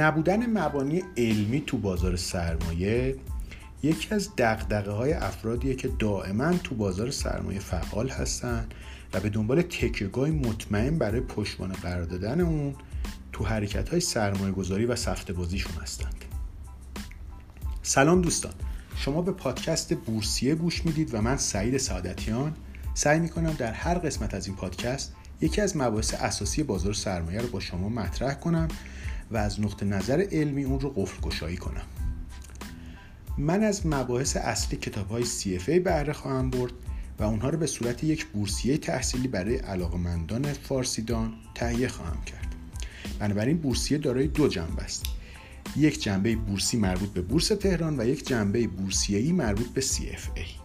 نبودن مبانی علمی تو بازار سرمایه یکی از دقدقه های افرادیه که دائما تو بازار سرمایه فعال هستن و به دنبال تکیگاه مطمئن برای پشتوانه قرار دادن اون تو حرکت های سرمایه گذاری و سخت بازیشون هستند. سلام دوستان. شما به پادکست بورسیه گوش می‌دید و من سعید سعادتیان سعی می‌کنم در هر قسمت از این پادکست یکی از مباحث اساسی بازار سرمایه رو با شما مطرح کنم و از نقطه نظر علمی اون رو قفل گشایی کنم. من از مباحث اصلی کتاب های CFA بهره خواهم برد و اونها رو به صورت یک بورسیه تحصیلی برای علاقمندان فارسیدان تهیه خواهم کرد. بنابراین بورسیه دارای دو جنبه است. یک جنبه بورسی مربوط به بورس تهران و یک جنبه بورسیه‌ای مربوط به CFA